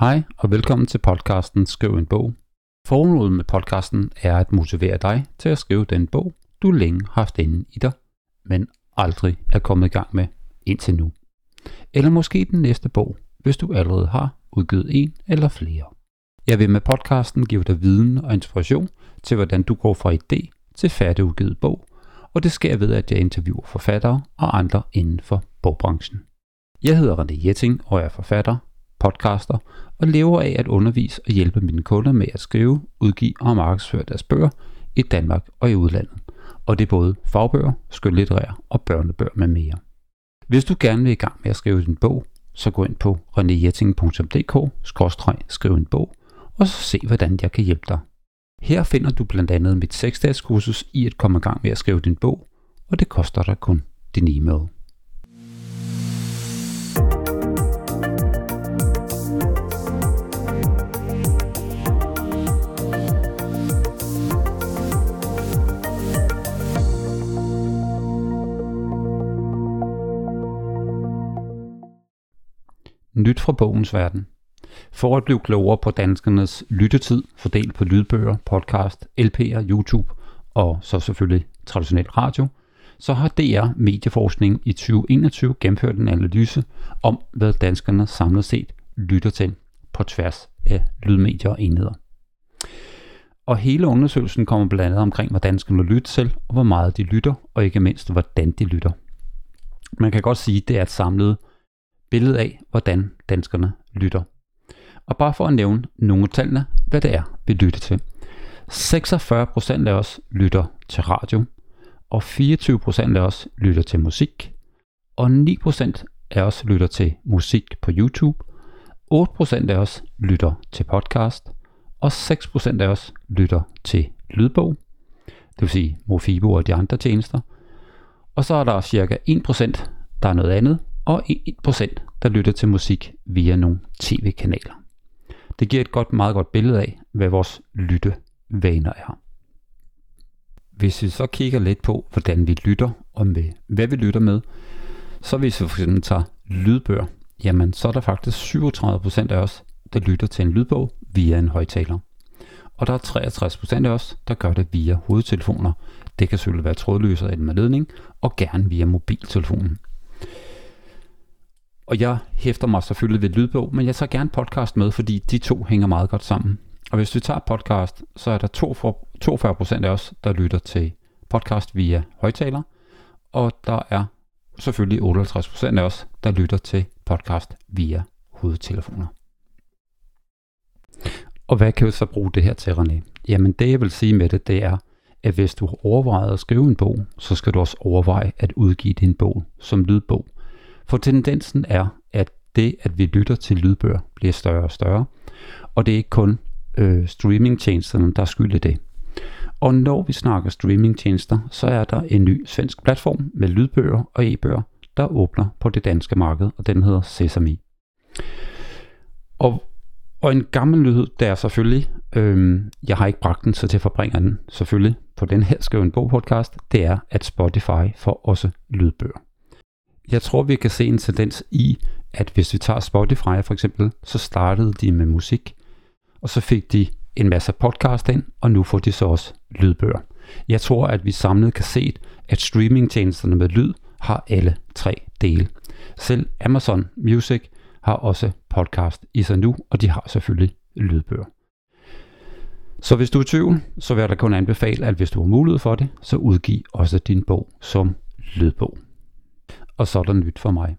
Hej og velkommen til podcasten Skriv en bog. Formålet med podcasten er at motivere dig til at skrive den bog, du længe har haft inde i dig, men aldrig er kommet i gang med indtil nu. Eller måske den næste bog, hvis du allerede har udgivet en eller flere. Jeg vil med podcasten give dig viden og inspiration til, hvordan du går fra idé til færdigudgivet bog, og det sker ved, at jeg interviewer forfattere og andre inden for bogbranchen. Jeg hedder René Jetting og er forfatter, podcaster og lever af at undervise og hjælpe mine kunder med at skrive, udgive og markedsføre deres bøger i Danmark og i udlandet. Og det er både fagbøger, skønlitterære og børnebøger med mere. Hvis du gerne vil i gang med at skrive din bog, så gå ind på renéjetting.dk-skriv en bog, og så se hvordan jeg kan hjælpe dig. Her finder du blandt andet mit 6-dages kursus i at komme i gang med at skrive din bog, og det koster dig kun din e-mail. Nyt fra bogens verden. For at blive klogere på danskernes lyttetid, fordelt på lydbøger, podcast, LP'er, YouTube og så selvfølgelig traditionel radio, så har DR Medieforskning i 2021 gennemført en analyse om, hvad danskerne samlet set lytter til på tværs af lydmedier og enheder. Og hele undersøgelsen kommer blandt andet omkring, hvad danskerne lytter til, og hvor meget de lytter, og ikke mindst, hvordan de lytter. Man kan godt sige, at det er et samlet billede af, hvordan danskerne lytter. Og bare for at nævne nogle af tallene, hvad det er, vi lytter til. 46% af os lytter til radio, og 24% af os lytter til musik, og 9% af os lytter til musik på YouTube, 8% af os lytter til podcast, og 6% af os lytter til lydbog, det vil sige Mofibo og de andre tjenester. Og så er der cirka 1%, der er noget andet, og 1% der lytter til musik via nogle tv-kanaler. Det giver et godt, meget godt billede af, hvad vores lyttevaner er. Hvis vi så kigger lidt på, hvordan vi lytter, og med, hvad vi lytter med, så hvis vi for eksempel tager lydbøger, jamen så er der faktisk 37% af os, der lytter til en lydbog via en højtaler. Og der er 63% af os, der gør det via hovedtelefoner. Det kan selvfølgelig være trådløse eller med ledning, og gerne via mobiltelefonen. Og jeg hæfter mig selvfølgelig ved lydbog, men jeg tager gerne podcast med, fordi de to hænger meget godt sammen. Og hvis vi tager podcast, så er der 42% af os, der lytter til podcast via højtaler, og der er selvfølgelig 58% af os, der lytter til podcast via hovedtelefoner. Og hvad kan vi så bruge det her til, René? Jamen det jeg vil sige med det, det er, at hvis du overvejer at skrive en bog, så skal du også overveje at udgive din bog som lydbog. For tendensen er, at det, at vi lytter til lydbøger, bliver større og større, og det er ikke kun øh, streamingtjenesterne, der skylder det. Og når vi snakker streamingtjenester, så er der en ny svensk platform med lydbøger og e-bøger, der åbner på det danske marked, og den hedder Sesame. Og, og en gammel nyhed, der er selvfølgelig, øh, jeg har ikke bragt den, så til forbringer den selvfølgelig på den her Skriv en bog podcast, det er, at Spotify får også lydbøger jeg tror, vi kan se en tendens i, at hvis vi tager Spotify for eksempel, så startede de med musik, og så fik de en masse podcast ind, og nu får de så også lydbøger. Jeg tror, at vi samlet kan se, at streamingtjenesterne med lyd har alle tre dele. Selv Amazon Music har også podcast i sig nu, og de har selvfølgelig lydbøger. Så hvis du er i tvivl, så vil jeg da kun anbefale, at hvis du har mulighed for det, så udgiv også din bog som lydbog og så er der nyt for mig.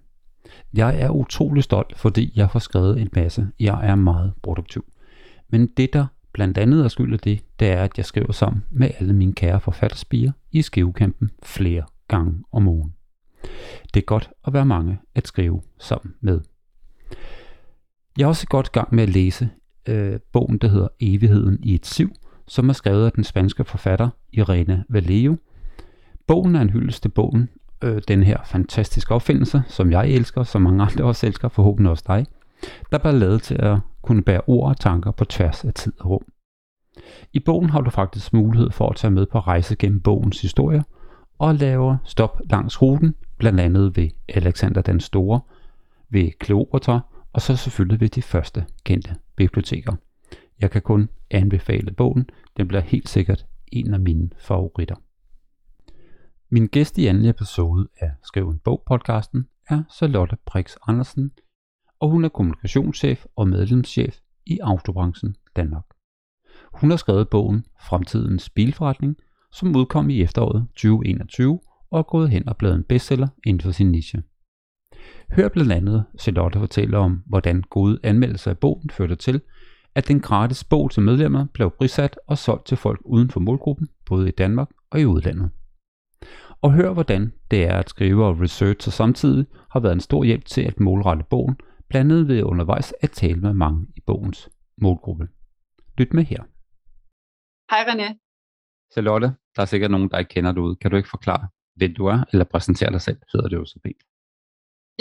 Jeg er utrolig stolt, fordi jeg får skrevet en masse. Jeg er meget produktiv. Men det, der blandt andet er skyld af det, det er, at jeg skriver sammen med alle mine kære forfatterspiger i skrivekampen flere gange om ugen. Det er godt at være mange at skrive sammen med. Jeg er også godt gang med at læse øh, bogen, der hedder Evigheden i et siv, som er skrevet af den spanske forfatter Irene Vallejo. Bogen er en hyldest til bogen øh, den her fantastiske opfindelse, som jeg elsker, som mange andre også elsker, forhåbentlig også dig, der bliver lavet til at kunne bære ord og tanker på tværs af tid og rum. I bogen har du faktisk mulighed for at tage med på rejse gennem bogens historie og lave stop langs ruten, blandt andet ved Alexander den Store, ved Kleopatra og så selvfølgelig ved de første kendte biblioteker. Jeg kan kun anbefale bogen. Den bliver helt sikkert en af mine favoritter. Min gæst i anden episode af Skriv en bog podcasten er Charlotte Brix Andersen, og hun er kommunikationschef og medlemschef i Autobranchen Danmark. Hun har skrevet bogen Fremtidens bilforretning, som udkom i efteråret 2021 og er gået hen og blevet en bestseller inden for sin niche. Hør blandt andet Charlotte fortælle om, hvordan gode anmeldelser af bogen førte til, at den gratis bog til medlemmer blev prissat og solgt til folk uden for målgruppen, både i Danmark og i udlandet. Og hør hvordan det er at skrive og researche samtidig har været en stor hjælp til at målrette bogen, blandt andet ved undervejs at tale med mange i bogens målgruppe. Lyt med her. Hej René. Charlotte, der er sikkert nogen, der ikke kender dig ud. Kan du ikke forklare, hvem du er, eller præsentere dig selv, hedder det jo så fint.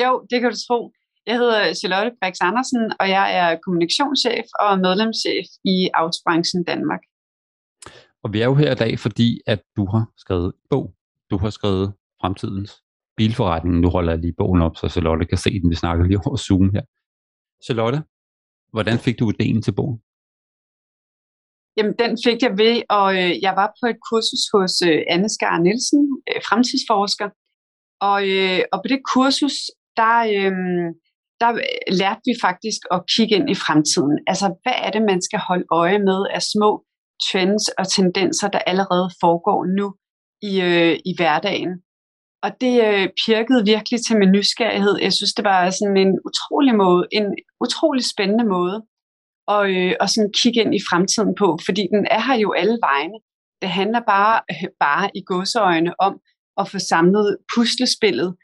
Jo, det kan du tro. Jeg hedder Charlotte Brix Andersen, og jeg er kommunikationschef og medlemschef i Autobranchen Danmark. Og vi er jo her i dag, fordi at du har skrevet en bog. Du har skrevet fremtidens bilforretning. Nu holder jeg lige bogen op, så Charlotte kan se den. Vi snakker lige over Zoom her. Charlotte, hvordan fik du ideen til bogen? Jamen, den fik jeg ved, og øh, jeg var på et kursus hos øh, Anne Skar Nielsen, øh, fremtidsforsker. Og, øh, og på det kursus, der, øh, der øh, lærte vi faktisk at kigge ind i fremtiden. Altså, hvad er det, man skal holde øje med af små trends og tendenser, der allerede foregår nu i, øh, i hverdagen? Og det øh, pirkede virkelig til min nysgerrighed. Jeg synes, det var sådan en utrolig måde, en utrolig spændende måde at, øh, at sådan kigge ind i fremtiden på, fordi den er her jo alle vegne. Det handler bare, øh, bare i godseøjne om at få samlet puslespillet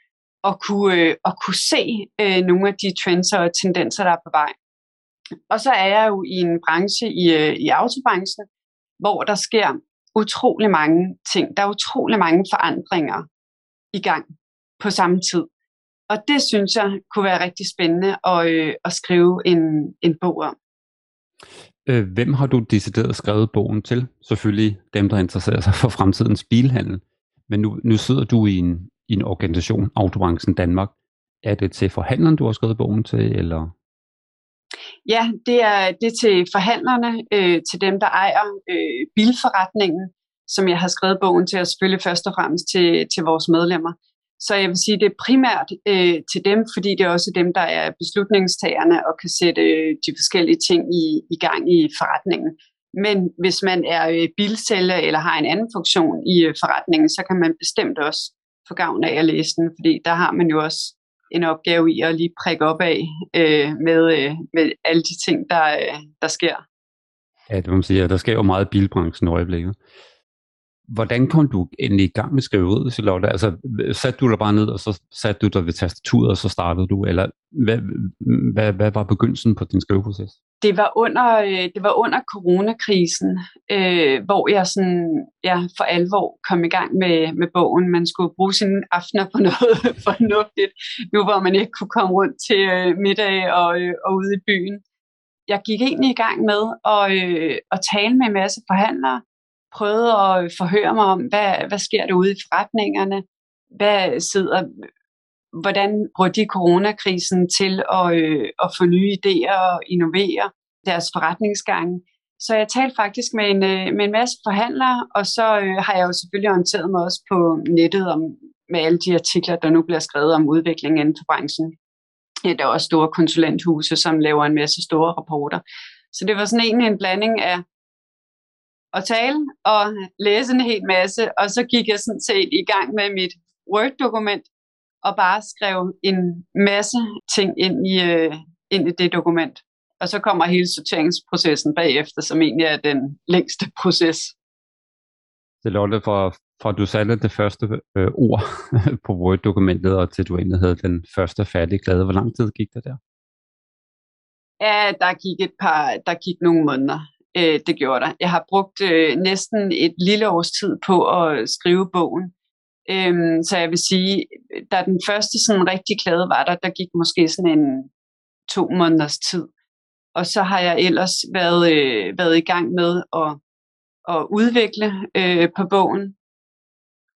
og kunne, øh, og kunne se øh, nogle af de trends og tendenser, der er på vej. Og så er jeg jo i en branche, i, øh, i autobranchen, hvor der sker utrolig mange ting. Der er utrolig mange forandringer i gang på samme tid. Og det synes jeg kunne være rigtig spændende at, øh, at skrive en, en bog om. Øh, hvem har du decideret skrevet bogen til? Selvfølgelig dem, der interesserer sig for fremtidens bilhandel. Men nu, nu sidder du i en, i en organisation, Autobranchen Danmark. Er det til forhandleren, du har skrevet bogen til, eller? Ja, det er, det er til forhandlerne, øh, til dem, der ejer øh, bilforretningen, som jeg har skrevet bogen til, og selvfølgelig først og fremmest til, til vores medlemmer. Så jeg vil sige, det er primært øh, til dem, fordi det er også dem, der er beslutningstagerne og kan sætte øh, de forskellige ting i, i gang i forretningen. Men hvis man er øh, bilsælger eller har en anden funktion i øh, forretningen, så kan man bestemt også få gavn af at læse den, fordi der har man jo også en opgave i at lige prikke op af øh, med, øh, med alle de ting, der, øh, der sker. Ja, det må man sige. Der sker jo meget i bilbranchen i øjeblikket. Hvordan kom du endelig i gang med skriveriet, Charlotte? Altså, satte du dig bare ned, og så satte du dig ved tastaturet, og så startede du? Eller hvad, hvad, hvad var begyndelsen på din skriveproces? Det var under, øh, det var under coronakrisen, øh, hvor jeg sådan, ja, for alvor kom i gang med, med bogen. Man skulle bruge sine aftener på noget fornuftigt, nu hvor man ikke kunne komme rundt til øh, middag og, øh, og ude i byen. Jeg gik egentlig i gang med at, øh, at tale med en masse forhandlere, prøvede at forhøre mig om, hvad, hvad sker der ude i forretningerne? Hvad sidder, hvordan bruger de coronakrisen til at, øh, at få nye idéer og innovere deres forretningsgange? Så jeg talte faktisk med en, øh, med en masse forhandlere, og så øh, har jeg jo selvfølgelig orienteret mig også på nettet om, med alle de artikler, der nu bliver skrevet om udviklingen inden for branchen. Ja, der er også store konsulenthuse, som laver en masse store rapporter. Så det var sådan egentlig en blanding af at tale og læse en hel masse, og så gik jeg sådan set i gang med mit Word-dokument og bare skrev en masse ting ind i, øh, ind i det dokument. Og så kommer hele sorteringsprocessen bagefter, som egentlig er den længste proces. Det Lotte, fra, fra du satte det første øh, ord på Word-dokumentet, og til du egentlig havde den første færdige glade. Hvor lang tid gik det der? Ja, der gik et par, der gik nogle måneder. Øh, det gjorde der. Jeg har brugt øh, næsten et lille års tid på at skrive bogen. Øhm, så jeg vil sige, da den første sådan rigtig klade var der, der gik måske sådan en to måneders tid. Og så har jeg ellers været, øh, været i gang med at, at udvikle øh, på bogen.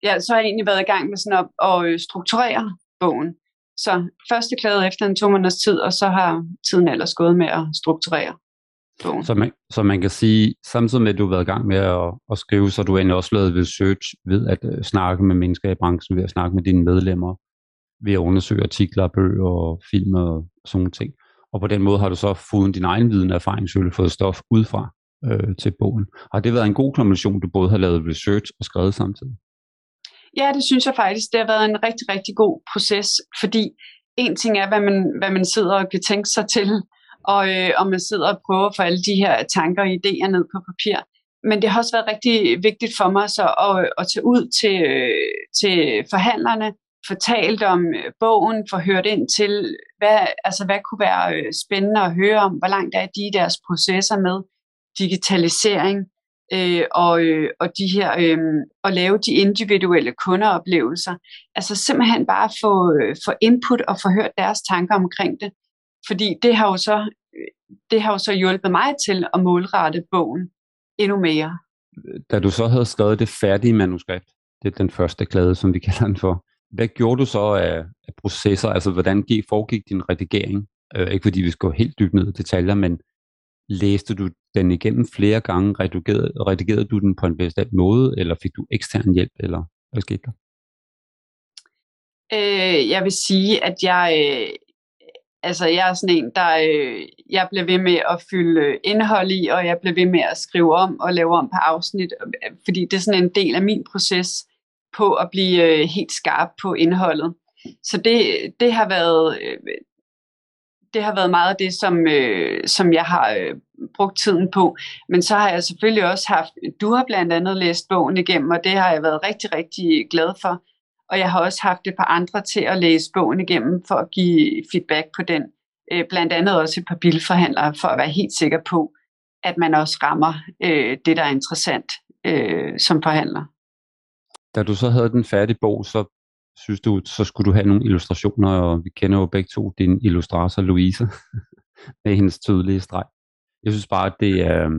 Ja, så har jeg egentlig været i gang med sådan at, at øh, strukturere bogen. Så første klæde efter en to måneders tid, og så har tiden ellers gået med at strukturere bogen. Så man, så man kan sige, samtidig med at du har været i gang med at, at skrive, så har du egentlig også lavet research ved at øh, snakke med mennesker i branchen, ved at snakke med dine medlemmer, ved at undersøge artikler, bøger og film og sådan nogle ting. Og på den måde har du så fået din egen viden og erfaring, selvfølgelig fået stof udefra øh, til bogen. Har det været en god kombination, du både har lavet research og skrevet samtidig? Ja, det synes jeg faktisk. Det har været en rigtig, rigtig god proces, fordi en ting er, hvad man, hvad man sidder og kan tænke sig til, og, øh, og man sidder og prøver at få alle de her tanker og idéer ned på papir. Men det har også været rigtig vigtigt for mig så at, at tage ud til, øh, til forhandlerne, fortalt om øh, bogen, få hørt ind til, hvad, altså, hvad kunne være øh, spændende at høre om, hvor langt er de i deres processer med digitalisering, øh, og, øh, og de her øh, at lave de individuelle kundeoplevelser. Altså simpelthen bare få, øh, få input og få hørt deres tanker omkring det. Fordi det har jo så øh, det har jo så hjulpet mig til at målrette bogen endnu mere. Da du så havde skrevet det færdige manuskript, det er den første klade, som vi kalder den for, hvad gjorde du så af, af processer? Altså, hvordan gik, foregik din redigering? Øh, ikke fordi vi skal gå helt dybt ned i detaljer, men læste du den igennem flere gange? Redigerede, redigerede du den på en bestemt måde, eller fik du ekstern hjælp, eller hvad skete der? Øh, jeg vil sige, at jeg, øh, altså jeg er sådan en, der øh, jeg bliver ved med at fylde indhold i, og jeg bliver ved med at skrive om og lave om på afsnit, øh, fordi det er sådan en del af min proces på at blive øh, helt skarp på indholdet. Så det, det har været øh, det har været meget af det, som, øh, som jeg har øh, brugt tiden på. Men så har jeg selvfølgelig også haft, du har blandt andet læst bogen igennem, og det har jeg været rigtig, rigtig glad for. Og jeg har også haft et par andre til at læse bogen igennem for at give feedback på den. Øh, blandt andet også et par bilforhandlere for at være helt sikker på, at man også rammer øh, det, der er interessant øh, som forhandler. Da du så havde den færdige bog, så synes du, så skulle du have nogle illustrationer, og vi kender jo begge to din illustrator Louise, med hendes tydelige streg. Jeg synes bare, at det er,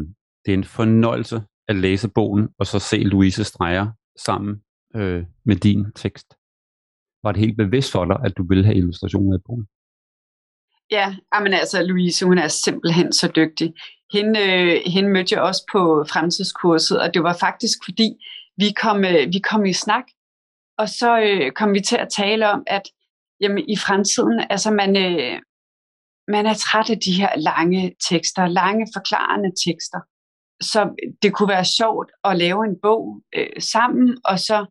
det er en fornøjelse at læse bogen, og så se Louise streger sammen øh, med din tekst. Var det helt bevidst for dig, at du ville have illustrationer i bogen? Ja, men altså Louise, hun er simpelthen så dygtig. Hende, øh, hende mødte jeg også på fremtidskurset, og det var faktisk fordi, vi kom, øh, vi kom i snak, og så øh, kom vi til at tale om, at jamen, i fremtiden, altså man, øh, man er træt af de her lange tekster, lange forklarende tekster. Så det kunne være sjovt at lave en bog øh, sammen, og så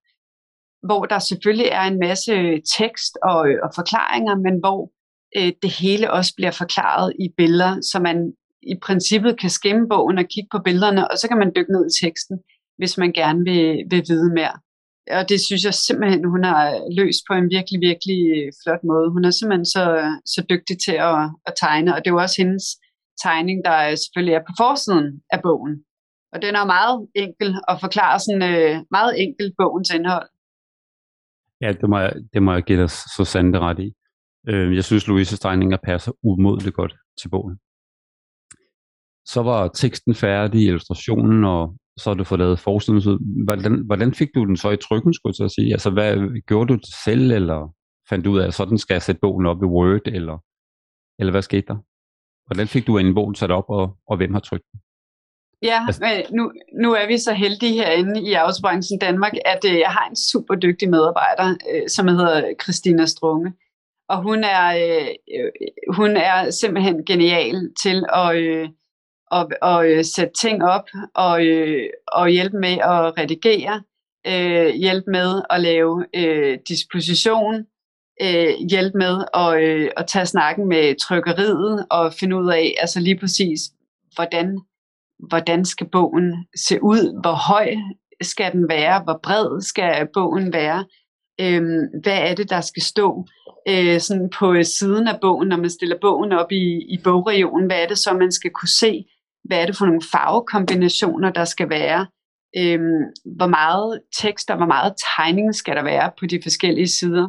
hvor der selvfølgelig er en masse øh, tekst og, øh, og forklaringer, men hvor øh, det hele også bliver forklaret i billeder, så man i princippet kan skimme bogen og kigge på billederne, og så kan man dykke ned i teksten, hvis man gerne vil, vil vide mere. Og det synes jeg simpelthen, hun har løst på en virkelig, virkelig flot måde. Hun er simpelthen så, så dygtig til at, at tegne, og det er jo også hendes tegning, der selvfølgelig er på forsiden af bogen. Og den er meget enkel og forklarer sådan øh, meget enkelt bogens indhold. Ja, det må jeg, det må jeg give dig så sandt ret i. Øh, jeg synes, Louises tegninger passer umådeligt godt til bogen. Så var teksten færdig, illustrationen, og så har du fået lavet forsiden. Hvordan, hvordan fik du den så i trykken, skulle jeg sige? Altså, hvad, gjorde du det selv, eller fandt du ud af, at sådan skal jeg sætte bogen op i Word, eller, eller hvad skete der? Hvordan fik du en bog sat op, og, og hvem har trykt den? Ja, altså- men nu, nu er vi så heldige herinde i Autobranchen Danmark, at øh, jeg har en super dygtig medarbejder, øh, som hedder Christina Strunge. Og hun er, øh, øh, hun er simpelthen genial til at, øh, og, og øh, sætte ting op og, øh, og hjælpe med at redigere, øh, hjælpe med at lave øh, disposition, øh, hjælpe med at, øh, at tage snakken med trykkeriet og finde ud af altså lige præcis, hvordan hvordan skal bogen se ud, hvor høj skal den være, hvor bred skal bogen være, øhm, hvad er det, der skal stå øh, sådan på siden af bogen, når man stiller bogen op i, i bogregionen, hvad er det så, man skal kunne se, hvad er det for nogle farvekombinationer, der skal være, øhm, hvor meget tekst og hvor meget tegning skal der være på de forskellige sider.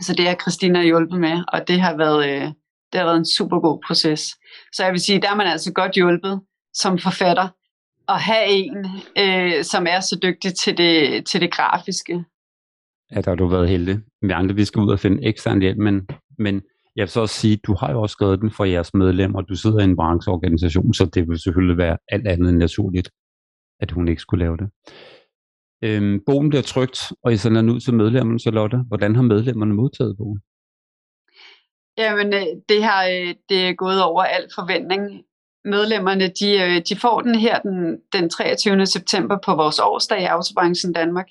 Så det har Christina hjulpet med, og det har været, øh, det har været en super god proces. Så jeg vil sige, der er man altså godt hjulpet som forfatter at have en, øh, som er så dygtig til det, til det grafiske. Ja, der har du været heldig. Vi andre, vi skal ud og finde ekstern hjælp, men, men jeg vil så også sige, du har jo også skrevet den for jeres medlemmer, du sidder i en brancheorganisation, så det vil selvfølgelig være alt andet end naturligt, at hun ikke skulle lave det. Øhm, bogen bliver trygt, og I sender den ud til medlemmerne, Charlotte. Hvordan har medlemmerne modtaget bogen? Jamen, øh, det, har, øh, det er gået over al forventning. Medlemmerne, de, øh, de får den her den, den 23. september på vores årsdag i Autobranchen Danmark.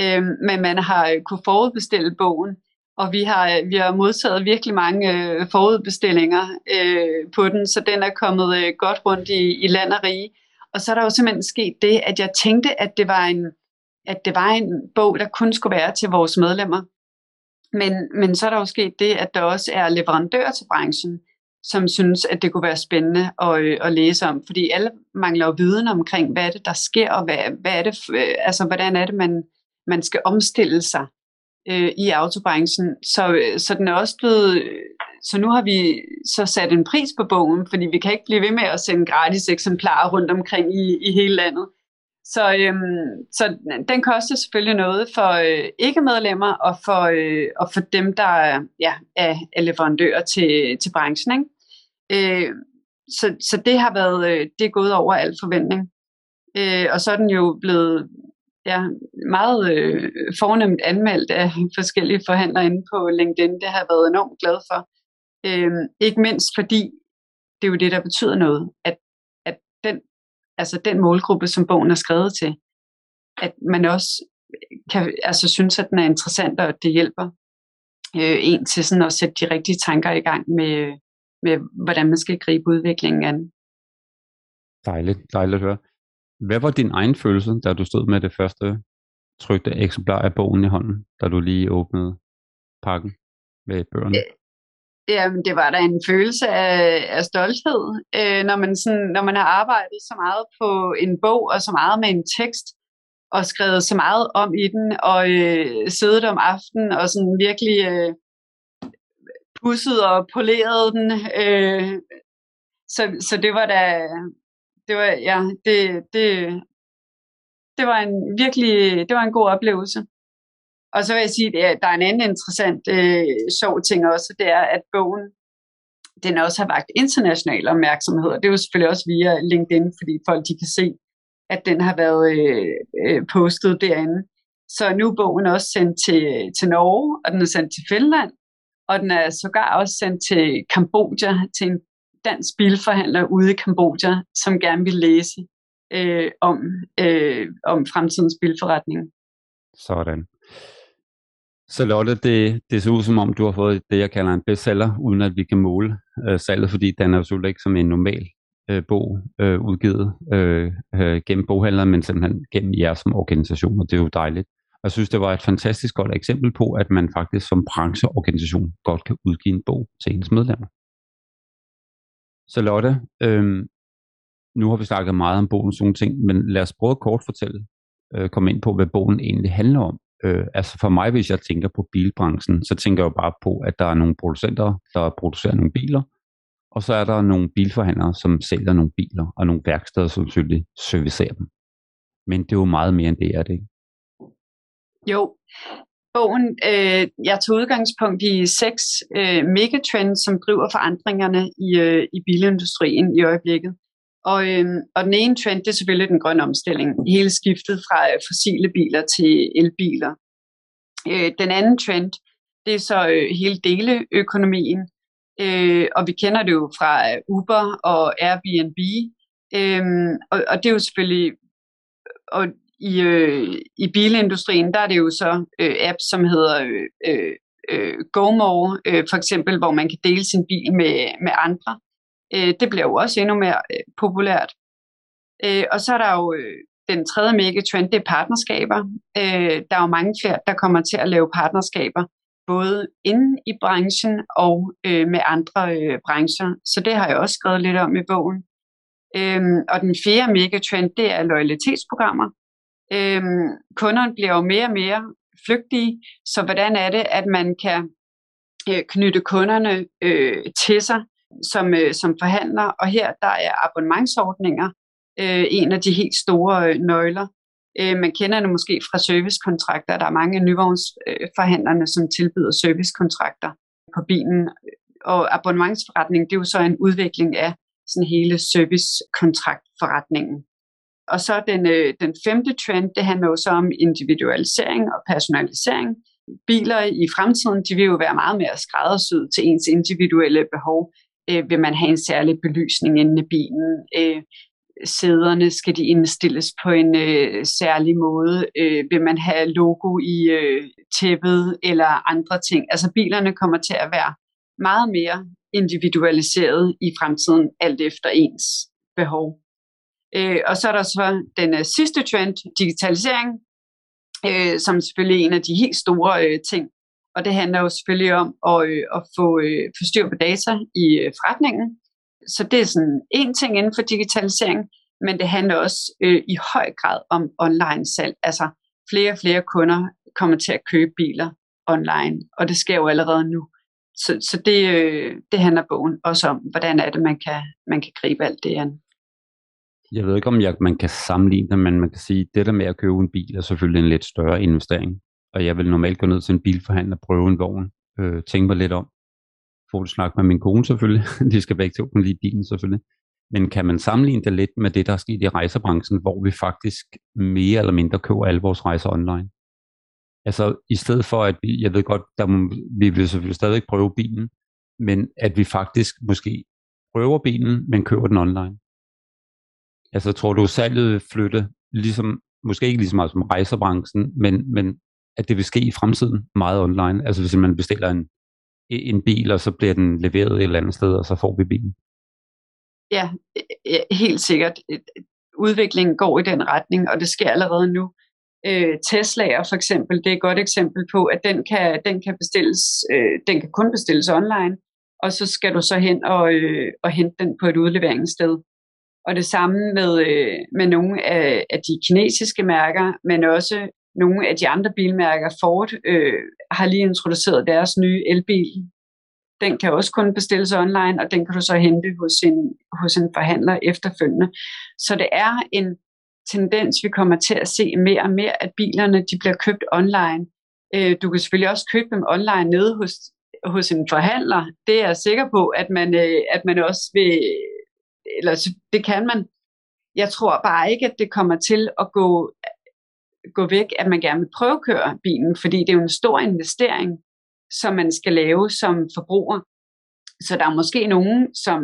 Øhm, men man har kunne forudbestille bogen, og vi har, øh, vi har modtaget virkelig mange øh, forudbestillinger øh, på den, så den er kommet øh, godt rundt i, i land og rige. Og så er der jo simpelthen sket det, at jeg tænkte, at det var en, at det var en bog, der kun skulle være til vores medlemmer. Men, men så er der jo sket det, at der også er leverandører til branchen, som synes, at det kunne være spændende at, øh, at læse om. Fordi alle mangler jo viden omkring, hvad er det, der sker, og hvad, hvad er det, øh, altså, hvordan er det, man, man skal omstille sig øh, i autobranchen. Så, øh, så den er også blevet, så nu har vi så sat en pris på bogen, fordi vi kan ikke blive ved med at sende gratis eksemplarer rundt omkring i, i hele landet. Så, øhm, så den koster selvfølgelig noget for øh, ikke-medlemmer og for, øh, og for dem, der ja, er, er leverandører til, til branchen. Ikke? Øh, så, så det har været øh, det er gået over al forventning. Øh, og så er den jo blevet ja, meget øh, fornemt anmeldt af forskellige forhandlere inde på LinkedIn. Det har jeg været enormt glad for. Øh, ikke mindst fordi det er jo det, der betyder noget, at at den, altså den målgruppe, som bogen er skrevet til, at man også kan altså synes, at den er interessant, og at det hjælper øh, en til sådan at sætte de rigtige tanker i gang med, med, hvordan man skal gribe udviklingen an. Dejligt, dejligt at høre. Hvad var din egen følelse, da du stod med det første trykte eksemplar af bogen i hånden, da du lige åbnede pakken med bøgerne? Ja. Jamen, det var da en følelse af, af stolthed, øh, når, man sådan, når man har arbejdet så meget på en bog og så meget med en tekst, og skrevet så meget om i den, og øh, siddet om aftenen og sådan virkelig øh, pusset og poleret den. Øh, så, så det var da, det var, ja, det, det, det var en virkelig, det var en god oplevelse. Og så vil jeg sige, at der er en anden interessant øh, sjov ting også, det er, at bogen den også har vagt international opmærksomhed, og det er jo selvfølgelig også via LinkedIn, fordi folk de kan se, at den har været øh, øh, postet derinde. Så nu er bogen også sendt til, til Norge, og den er sendt til Finland, og den er sågar også sendt til Kambodja, til en dansk bilforhandler ude i Kambodja, som gerne vil læse øh, om, øh, om fremtidens bilforretning. Sådan. Så Lotte, det, det ser ud som om, du har fået det, jeg kalder en bestseller, uden at vi kan måle øh, salget, fordi den er jo selvfølgelig ikke som en normal øh, bog øh, udgivet øh, øh, gennem boghandleren, men simpelthen gennem jer som organisation, og det er jo dejligt. Jeg synes, det var et fantastisk godt eksempel på, at man faktisk som brancheorganisation godt kan udgive en bog til ens medlemmer. Så Lotte, øhm, nu har vi snakket meget om bogen og ting, men lad os prøve at kort fortælle, øh, komme ind på, hvad bogen egentlig handler om. Øh, altså for mig, hvis jeg tænker på bilbranchen, så tænker jeg jo bare på, at der er nogle producenter, der producerer nogle biler, og så er der nogle bilforhandlere, som sælger nogle biler, og nogle værksteder, som selvfølgelig servicerer dem. Men det er jo meget mere end det, er det ikke? Jo, bogen, øh, jeg tog udgangspunkt i seks øh, megatrends, som driver forandringerne i, øh, i bilindustrien i øjeblikket. Og, øh, og den ene trend, det er selvfølgelig den grønne omstilling. Hele skiftet fra øh, fossile biler til elbiler. Øh, den anden trend, det er så øh, hele deleøkonomien. Øh, og vi kender det jo fra øh, Uber og Airbnb. Øh, og, og det er jo selvfølgelig... Og i, øh, i bilindustrien, der er det jo så øh, apps, som hedder øh, øh, øh GoMore, øh, for eksempel, hvor man kan dele sin bil med, med andre øh, det bliver jo også endnu mere øh, populært. Øh, og så er der jo øh, den tredje megatrend, det er partnerskaber. Øh, der er jo mange flere, der kommer til at lave partnerskaber, både inden i branchen og øh, med andre øh, brancher. Så det har jeg også skrevet lidt om i bogen. Øhm, og den fjerde megatrend, det er loyalitetsprogrammer. Øhm, kunderne bliver jo mere og mere flygtige, så hvordan er det, at man kan øh, knytte kunderne øh, til sig som, øh, som forhandler, og her der er abonnementsordninger øh, en af de helt store øh, nøgler. Øh, man kender det måske fra servicekontrakter. Der er mange af nyvognsforhandlerne, øh, som tilbyder servicekontrakter på bilen. Og abonnementsforretning, det er jo så en udvikling af sådan hele servicekontraktforretningen. Og så den, øh, den femte trend, det handler jo så om individualisering og personalisering. Biler i fremtiden, de vil jo være meget mere skræddersyet til ens individuelle behov. Øh, vil man have en særlig belysning inde i bilen? Øh, sæderne skal de indstilles på en øh, særlig måde? Øh, vil man have logo i øh, tæppet eller andre ting? Altså bilerne kommer til at være meget mere individualiseret i fremtiden, alt efter ens behov. Øh, og så er der så den øh, sidste trend, digitalisering, øh, som selvfølgelig er en af de helt store øh, ting. Og det handler jo selvfølgelig om at, øh, at få, øh, få styr på data i øh, forretningen. Så det er sådan en ting inden for digitalisering, men det handler også øh, i høj grad om online salg. Altså flere og flere kunder kommer til at købe biler online, og det sker jo allerede nu. Så, så det, øh, det handler bogen også om, hvordan er det, man kan, man kan gribe alt det an. Jeg ved ikke, om jeg, man kan sammenligne det, men man kan sige, at det der med at købe en bil er selvfølgelig en lidt større investering. Og jeg vil normalt gå ned til en bilforhandler og prøve en vogn. Øh, tænke mig lidt om. Få det snak med min kone selvfølgelig. De skal begge to kunne lide bilen selvfølgelig. Men kan man sammenligne det lidt med det, der er sket i rejsebranchen, hvor vi faktisk mere eller mindre køber alle vores rejser online? Altså i stedet for, at vi, jeg ved godt, der må, vi vil selvfølgelig stadig prøve bilen, men at vi faktisk måske prøver bilen, men køber den online. Altså tror du, salget vil flytte, ligesom, måske ikke lige så meget som rejsebranchen, men, men at det vil ske i fremtiden meget online? Altså hvis man bestiller en, en bil, og så bliver den leveret et eller andet sted, og så får vi bilen? Ja, helt sikkert. Udviklingen går i den retning, og det sker allerede nu. Øh, Tesla'er for eksempel, det er et godt eksempel på, at den kan, den kan bestilles, øh, den kan kun bestilles online, og så skal du så hen og, øh, og hente den på et udleveringssted. Og det samme med, øh, med nogle af, af de kinesiske mærker, men også nogle af de andre bilmærker. Ford øh, har lige introduceret deres nye elbil. Den kan også kun bestilles online, og den kan du så hente hos en, hos en forhandler efterfølgende. Så det er en tendens, vi kommer til at se mere og mere, at bilerne de bliver købt online. Øh, du kan selvfølgelig også købe dem online nede hos, hos en forhandler. Det er jeg sikker på, at man, øh, at man også vil eller det kan man. Jeg tror bare ikke, at det kommer til at gå, gå væk, at man gerne vil prøvekøre bilen, fordi det er jo en stor investering, som man skal lave som forbruger. Så der er måske nogen, som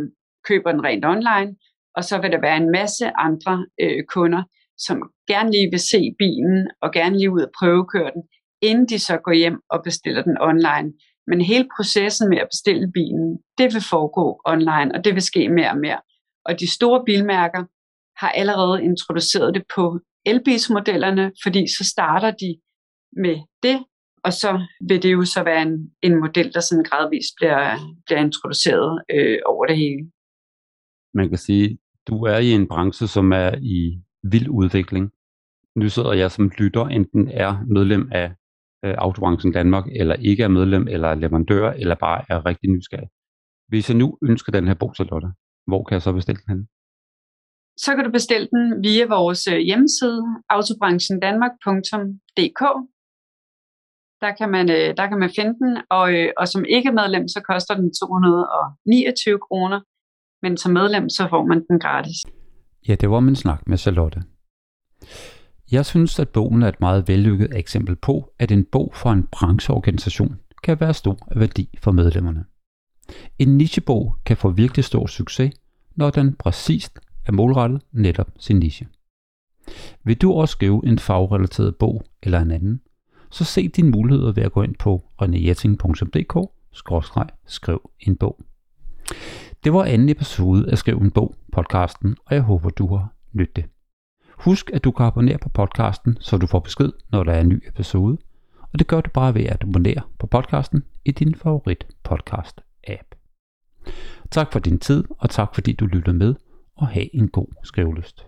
køber den rent online, og så vil der være en masse andre øh, kunder, som gerne lige vil se bilen og gerne lige ud og prøvekøre den, inden de så går hjem og bestiller den online. Men hele processen med at bestille bilen, det vil foregå online, og det vil ske mere og mere. Og de store bilmærker har allerede introduceret det på elbilsmodellerne, fordi så starter de med det, og så vil det jo så være en, en model, der sådan gradvist bliver, bliver introduceret øh, over det hele. Man kan sige, du er i en branche, som er i vild udvikling. Nu sidder jeg som lytter, enten er medlem af øh, Autobranchen Danmark, eller ikke er medlem, eller er leverandør, eller bare er rigtig nysgerrig. Hvis jeg nu ønsker den her bog til Lotte, hvor kan jeg så bestille den hen? Så kan du bestille den via vores øh, hjemmeside, autobranchendanmark.dk. Der kan, man, øh, der kan man finde den, og, øh, og som ikke medlem, så koster den 229 kroner, men som medlem, så får man den gratis. Ja, det var min snak med Charlotte. Jeg synes, at bogen er et meget vellykket eksempel på, at en bog for en brancheorganisation kan være stor værdi for medlemmerne. En nichebog kan få virkelig stor succes, når den præcist er målrettet netop sin niche. Vil du også skrive en fagrelateret bog eller en anden, så se dine muligheder ved at gå ind på renéjetting.dk skriv en bog. Det var anden episode af Skriv en bog podcasten, og jeg håber du har nydt det. Husk at du kan abonnere på podcasten, så du får besked, når der er en ny episode, og det gør du bare ved at abonnere på podcasten i din favorit podcast app. Tak for din tid, og tak fordi du lyttede med, og have en god skrivelyst.